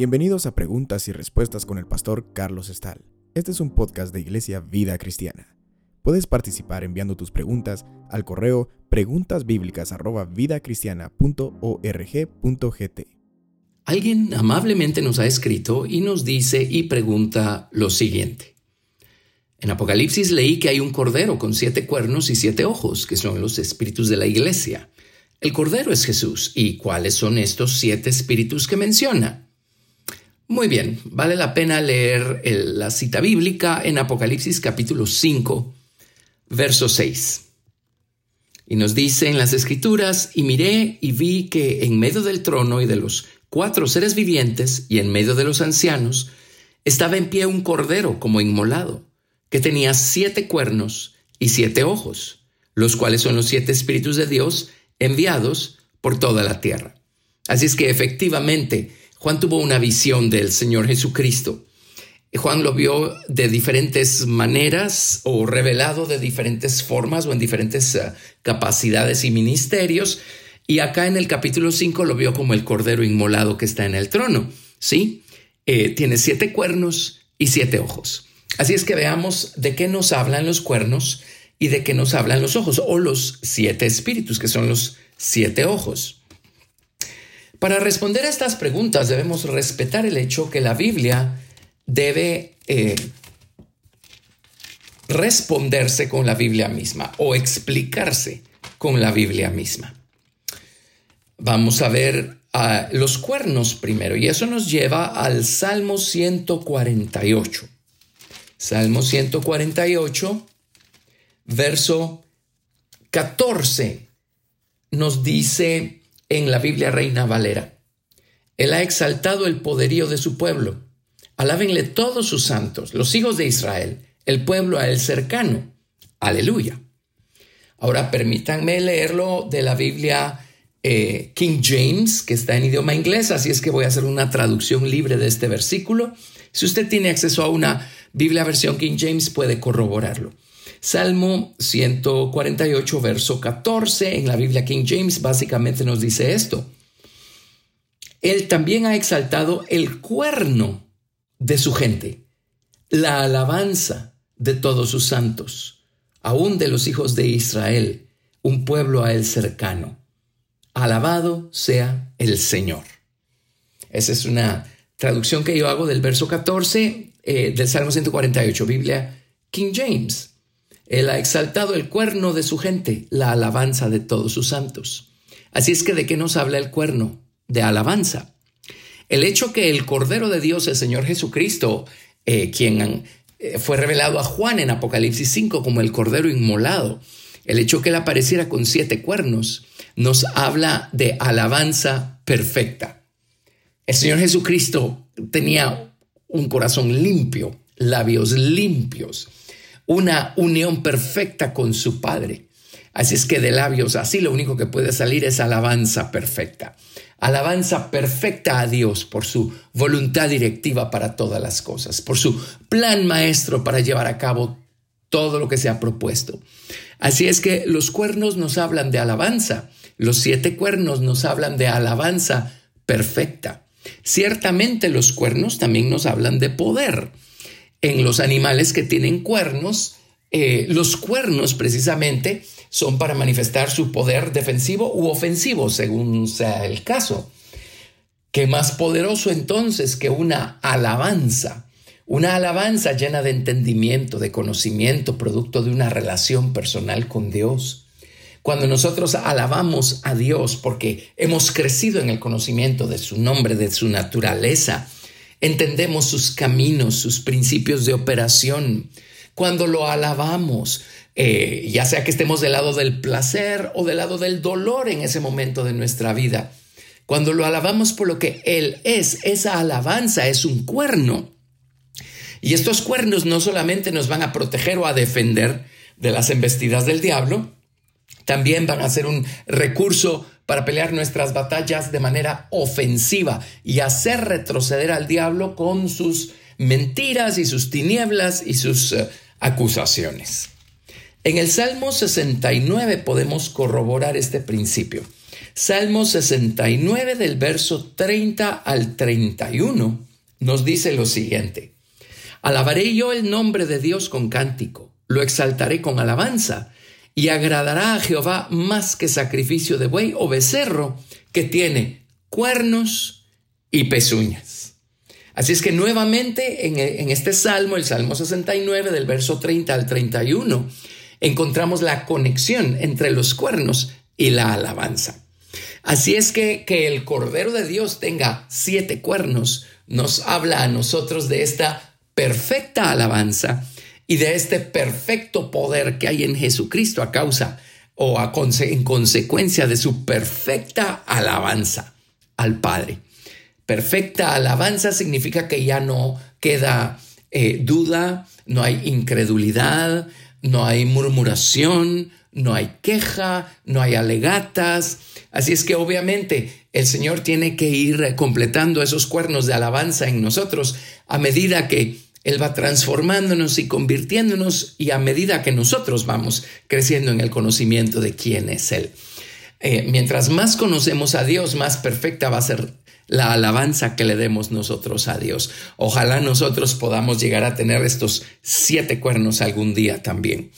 Bienvenidos a Preguntas y Respuestas con el pastor Carlos Estal. Este es un podcast de Iglesia Vida Cristiana. Puedes participar enviando tus preguntas al correo preguntasbiblicas@vidacristiana.org.gt. Alguien amablemente nos ha escrito y nos dice y pregunta lo siguiente. En Apocalipsis leí que hay un cordero con siete cuernos y siete ojos, que son los espíritus de la iglesia. El cordero es Jesús. ¿Y cuáles son estos siete espíritus que menciona? Muy bien, vale la pena leer la cita bíblica en Apocalipsis capítulo 5, verso 6. Y nos dice en las escrituras, y miré y vi que en medio del trono y de los cuatro seres vivientes y en medio de los ancianos, estaba en pie un cordero como inmolado, que tenía siete cuernos y siete ojos, los cuales son los siete espíritus de Dios enviados por toda la tierra. Así es que efectivamente, Juan tuvo una visión del Señor Jesucristo. Juan lo vio de diferentes maneras o revelado de diferentes formas o en diferentes eh, capacidades y ministerios. Y acá en el capítulo 5 lo vio como el cordero inmolado que está en el trono. ¿Sí? Eh, tiene siete cuernos y siete ojos. Así es que veamos de qué nos hablan los cuernos y de qué nos hablan los ojos, o los siete espíritus, que son los siete ojos. Para responder a estas preguntas debemos respetar el hecho que la Biblia debe eh, responderse con la Biblia misma o explicarse con la Biblia misma. Vamos a ver los cuernos primero y eso nos lleva al Salmo 148. Salmo 148, verso 14, nos dice, en la Biblia Reina Valera. Él ha exaltado el poderío de su pueblo. Alábenle todos sus santos, los hijos de Israel, el pueblo a él cercano. Aleluya. Ahora permítanme leerlo de la Biblia eh, King James, que está en idioma inglés, así es que voy a hacer una traducción libre de este versículo. Si usted tiene acceso a una Biblia versión King James, puede corroborarlo. Salmo 148, verso 14, en la Biblia King James básicamente nos dice esto. Él también ha exaltado el cuerno de su gente, la alabanza de todos sus santos, aún de los hijos de Israel, un pueblo a él cercano. Alabado sea el Señor. Esa es una traducción que yo hago del verso 14 eh, del Salmo 148, Biblia King James. Él ha exaltado el cuerno de su gente, la alabanza de todos sus santos. Así es que de qué nos habla el cuerno? De alabanza. El hecho que el Cordero de Dios, el Señor Jesucristo, eh, quien eh, fue revelado a Juan en Apocalipsis 5 como el Cordero inmolado, el hecho que él apareciera con siete cuernos, nos habla de alabanza perfecta. El Señor Jesucristo tenía un corazón limpio, labios limpios una unión perfecta con su Padre. Así es que de labios así lo único que puede salir es alabanza perfecta. Alabanza perfecta a Dios por su voluntad directiva para todas las cosas, por su plan maestro para llevar a cabo todo lo que se ha propuesto. Así es que los cuernos nos hablan de alabanza, los siete cuernos nos hablan de alabanza perfecta. Ciertamente los cuernos también nos hablan de poder en los animales que tienen cuernos, eh, los cuernos precisamente son para manifestar su poder defensivo u ofensivo, según sea el caso. ¿Qué más poderoso entonces que una alabanza? Una alabanza llena de entendimiento, de conocimiento, producto de una relación personal con Dios. Cuando nosotros alabamos a Dios porque hemos crecido en el conocimiento de su nombre, de su naturaleza, entendemos sus caminos, sus principios de operación. Cuando lo alabamos, eh, ya sea que estemos del lado del placer o del lado del dolor en ese momento de nuestra vida, cuando lo alabamos por lo que Él es, esa alabanza es un cuerno. Y estos cuernos no solamente nos van a proteger o a defender de las embestidas del diablo, también van a ser un recurso para pelear nuestras batallas de manera ofensiva y hacer retroceder al diablo con sus mentiras y sus tinieblas y sus eh, acusaciones. En el Salmo 69 podemos corroborar este principio. Salmo 69 del verso 30 al 31 nos dice lo siguiente. Alabaré yo el nombre de Dios con cántico, lo exaltaré con alabanza, y agradará a Jehová más que sacrificio de buey o becerro que tiene cuernos y pezuñas. Así es que nuevamente en, este salmo, el Salmo 69 del verso 30 al 31, encontramos la conexión entre los cuernos y la alabanza. Así es que que el Cordero de Dios tenga siete cuernos nos habla a nosotros de esta perfecta alabanza y de este perfecto poder que hay en Jesucristo a causa o en consecuencia de su perfecta alabanza al Padre. Perfecta alabanza significa que ya no queda eh, duda, no hay incredulidad, no hay murmuración, no hay queja, no hay alegatas. Así es que obviamente el Señor tiene que ir completando esos cuernos de alabanza en nosotros a medida que Él va transformándonos y convirtiéndonos y a medida que nosotros vamos creciendo en el conocimiento de quién es Él. Eh, mientras más conocemos a Dios, más perfecta va a ser la alabanza que le demos nosotros a Dios. Ojalá nosotros podamos llegar a tener estos siete cuernos algún día también.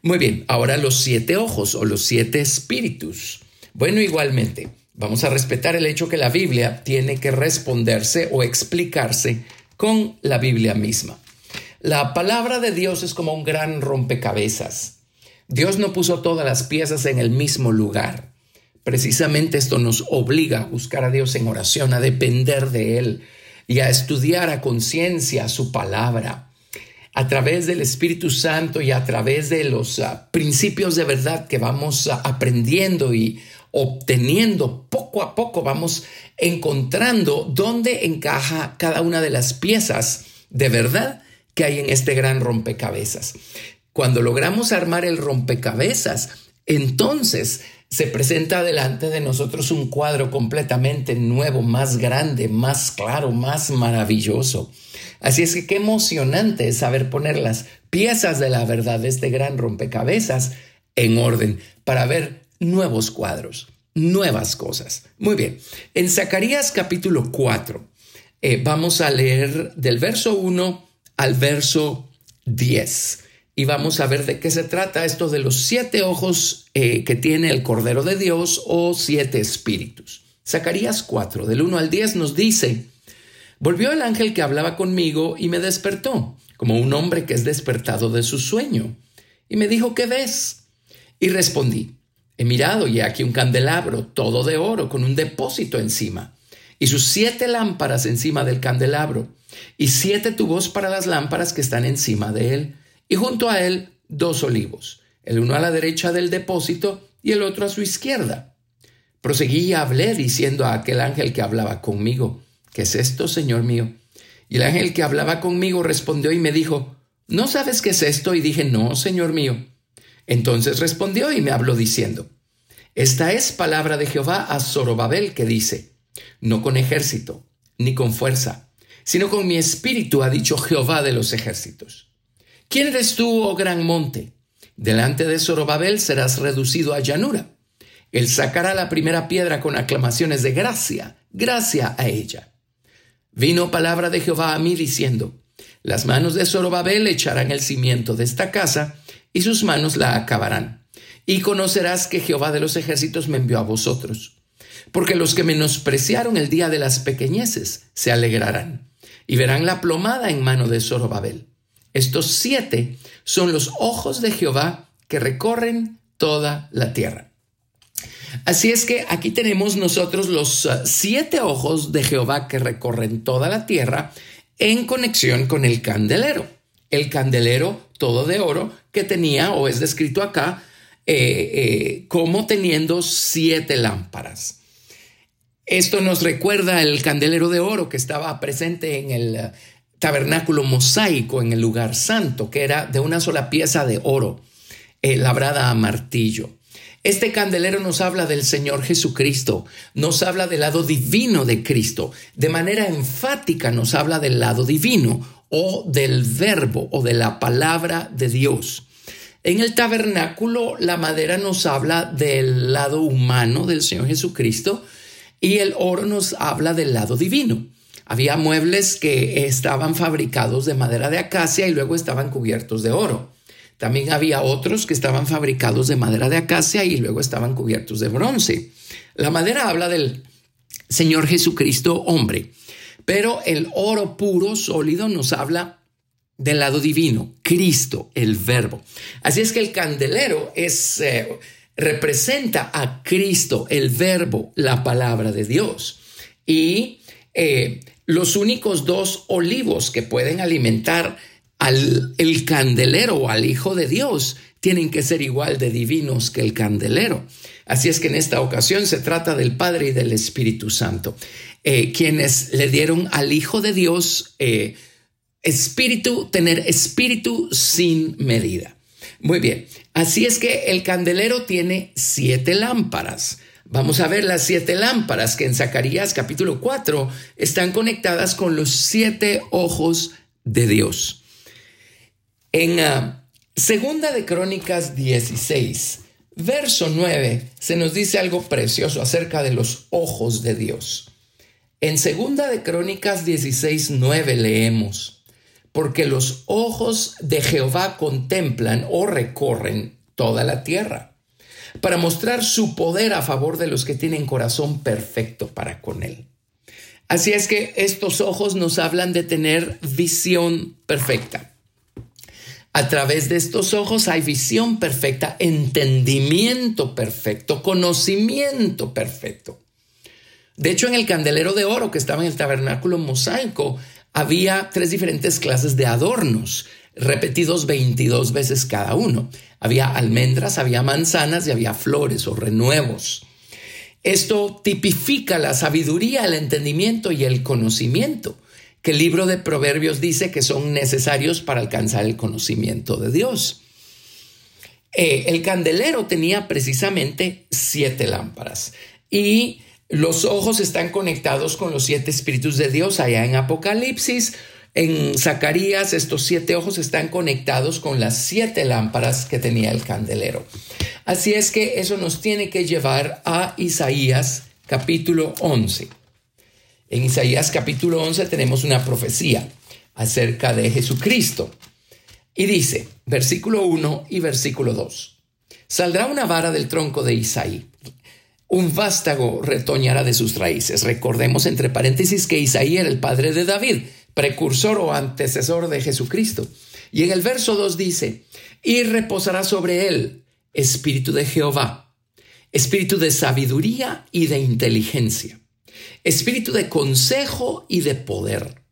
Muy bien, ahora los siete ojos o los siete espíritus. Bueno, igualmente, vamos a respetar el hecho que la Biblia tiene que responderse o explicarse con la Biblia misma. La palabra de Dios es como un gran rompecabezas. Dios no puso todas las piezas en el mismo lugar. Precisamente esto nos obliga a buscar a Dios en oración, a depender de Él y a estudiar a conciencia su palabra. A través del Espíritu Santo y a través de los ah, principios de verdad que vamos ah, aprendiendo y obteniendo poco a poco, vamos encontrando dónde encaja cada una de las piezas de verdad que hay en este gran rompecabezas. Cuando logramos armar el rompecabezas, entonces se presenta delante de nosotros un cuadro completamente nuevo, más grande, más claro, más maravilloso. Así es que qué emocionante es saber poner las piezas de la verdad de este gran rompecabezas en orden para ver nuevos cuadros, nuevas cosas. Muy bien, en Zacarías capítulo 4 eh, vamos a leer del verso 1 al verso 10 y vamos a ver de qué se trata esto de los siete ojos eh, que tiene el Cordero de Dios o siete espíritus. Zacarías 4, del 1 al 10 nos dice, Volvió el ángel que hablaba conmigo y me despertó, como un hombre que es despertado de su sueño, y me dijo, ¿qué ves? Y respondí, he mirado y aquí un candelabro, todo de oro, con un depósito encima, y sus siete lámparas encima del candelabro, y siete tubos para las lámparas que están encima de él y junto a él dos olivos, el uno a la derecha del depósito y el otro a su izquierda. Proseguí y hablé diciendo a aquel ángel que hablaba conmigo, ¿qué es esto, Señor mío? Y el ángel que hablaba conmigo respondió y me dijo, ¿no sabes qué es esto? Y dije, no, Señor mío. Entonces respondió y me habló diciendo, esta es palabra de Jehová a Zorobabel que dice, no con ejército, ni con fuerza, sino con mi espíritu ha dicho Jehová de los ejércitos. ¿Quién eres tú, oh gran monte? Delante de Zorobabel serás reducido a llanura. Él sacará la primera piedra con aclamaciones de gracia, gracia a ella. Vino palabra de Jehová a mí diciendo, las manos de Zorobabel echarán el cimiento de esta casa, y sus manos la acabarán. Y conocerás que Jehová de los ejércitos me envió a vosotros. Porque los que menospreciaron el día de las pequeñeces se alegrarán, y verán la plomada en mano de Zorobabel. Estos siete son los ojos de Jehová que recorren toda la tierra. Así es que aquí tenemos nosotros los uh, siete ojos de Jehová que recorren toda la tierra en conexión con el candelero. El candelero todo de oro que tenía o es descrito acá eh, eh, como teniendo siete lámparas. Esto nos recuerda el candelero de oro que estaba presente en el tabernáculo mosaico en el lugar santo, que era de una sola pieza de oro, eh, labrada a martillo. Este candelero nos habla del Señor Jesucristo, nos habla del lado divino de Cristo, de manera enfática nos habla del lado divino o del verbo o de la palabra de Dios. En el tabernáculo la madera nos habla del lado humano del Señor Jesucristo y el oro nos habla del lado divino. Había muebles que estaban fabricados de madera de acacia y luego estaban cubiertos de oro. También había otros que estaban fabricados de madera de acacia y luego estaban cubiertos de bronce. La madera habla del Señor Jesucristo hombre, pero el oro puro, sólido, nos habla del lado divino, Cristo, el verbo. Así es que el candelero es, eh, representa a Cristo, el verbo, la palabra de Dios. Y eh, los únicos dos olivos que pueden alimentar al el candelero o al Hijo de Dios tienen que ser igual de divinos que el candelero. Así es que en esta ocasión se trata del Padre y del Espíritu Santo, eh, quienes le dieron al Hijo de Dios espíritu, tener espíritu sin medida. Muy bien, así es que el candelero tiene siete lámparas. Vamos a ver las siete lámparas que en Zacarías capítulo 4 están conectadas con los siete ojos de Dios. En ah, Segunda de Crónicas 16, verso 9, se nos dice algo precioso acerca de los ojos de Dios. En Segunda de Crónicas 16, 9 leemos, porque los ojos de Jehová contemplan o recorren toda la tierra, para mostrar su poder a favor de los que tienen corazón perfecto para con él. Así es que estos ojos nos hablan de tener visión perfecta. A través de estos ojos hay visión perfecta, entendimiento perfecto, conocimiento perfecto. De hecho, en el candelero de oro que estaba en el tabernáculo mosaico, había tres diferentes clases de adornos, repetidos 22 veces cada uno. Había almendras, había manzanas y había flores o renuevos. Esto tipifica la sabiduría, el entendimiento y el conocimiento, que el libro de Proverbios dice que son necesarios para alcanzar el conocimiento de Dios. Eh, el candelero tenía precisamente siete lámparas y los ojos están conectados con los siete espíritus de Dios allá en Apocalipsis. En Zacarías estos siete ojos están conectados con las siete lámparas que tenía el candelero. Así es que eso nos tiene que llevar a Isaías capítulo 11. En Isaías capítulo 11 tenemos una profecía acerca de Jesucristo. Y dice, versículo 1 y versículo 2, saldrá una vara del tronco de Isaí un vástago retoñará de sus raíces. Recordemos entre paréntesis que Isaí era el padre de David, precursor o antecesor de Jesucristo. Y en el verso 2 dice, y reposará sobre él espíritu de Jehová, espíritu de sabiduría y de inteligencia, espíritu de consejo y de poder,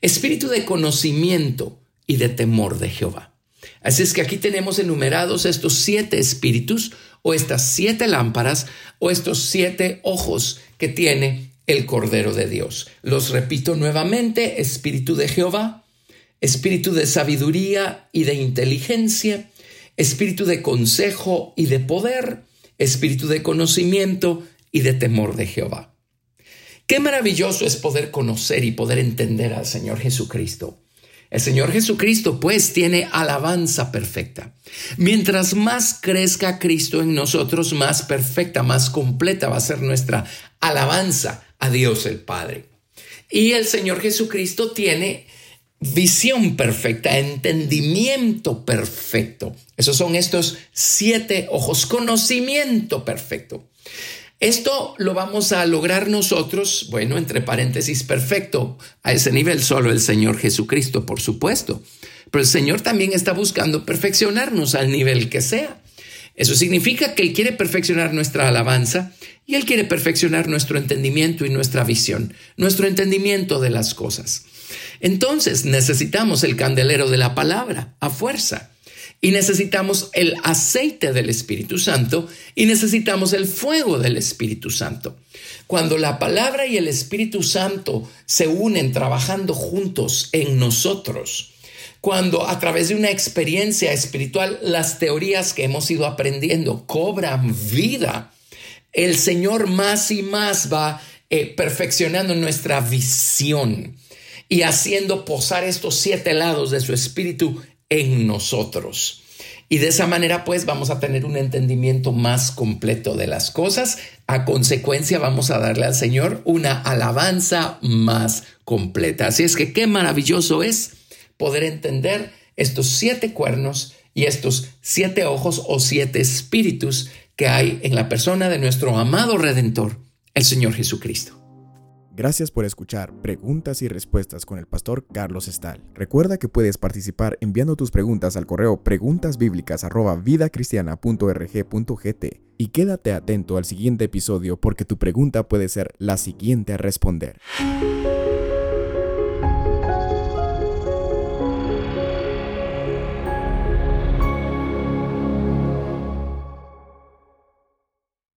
espíritu de conocimiento y de temor de Jehová. Así es que aquí tenemos enumerados estos siete espíritus o estas siete lámparas o estos siete ojos que tiene el Cordero de Dios. Los repito nuevamente, Espíritu de Jehová, Espíritu de sabiduría y de inteligencia, Espíritu de consejo y de poder, Espíritu de conocimiento y de temor de Jehová. Qué maravilloso es poder conocer y poder entender al Señor Jesucristo. El Señor Jesucristo pues tiene alabanza perfecta. Mientras más crezca Cristo en nosotros, más perfecta, más completa va a ser nuestra alabanza a Dios el Padre. Y el Señor Jesucristo tiene visión perfecta, entendimiento perfecto. Esos son estos siete ojos, conocimiento perfecto. Esto lo vamos a lograr nosotros, bueno, entre paréntesis, perfecto, a ese nivel solo el Señor Jesucristo, por supuesto. Pero el Señor también está buscando perfeccionarnos al nivel que sea. Eso significa que Él quiere perfeccionar nuestra alabanza y Él quiere perfeccionar nuestro entendimiento y nuestra visión, nuestro entendimiento de las cosas. Entonces necesitamos el candelero de la palabra a fuerza. Y necesitamos el aceite del Espíritu Santo y necesitamos el fuego del Espíritu Santo. Cuando la palabra y el Espíritu Santo se unen trabajando juntos en nosotros, cuando a través de una experiencia espiritual las teorías que hemos ido aprendiendo cobran vida, el Señor más y más va eh, perfeccionando nuestra visión y haciendo posar estos siete lados de su espíritu en nosotros. Y de esa manera pues vamos a tener un entendimiento más completo de las cosas. A consecuencia vamos a darle al Señor una alabanza más completa. Así es que qué maravilloso es poder entender estos siete cuernos y estos siete ojos o siete espíritus que hay en la persona de nuestro amado Redentor, el Señor Jesucristo. Gracias por escuchar Preguntas y Respuestas con el pastor Carlos Estal. Recuerda que puedes participar enviando tus preguntas al correo preguntasbiblicas@vidacristiana.rg.gt y quédate atento al siguiente episodio porque tu pregunta puede ser la siguiente a responder.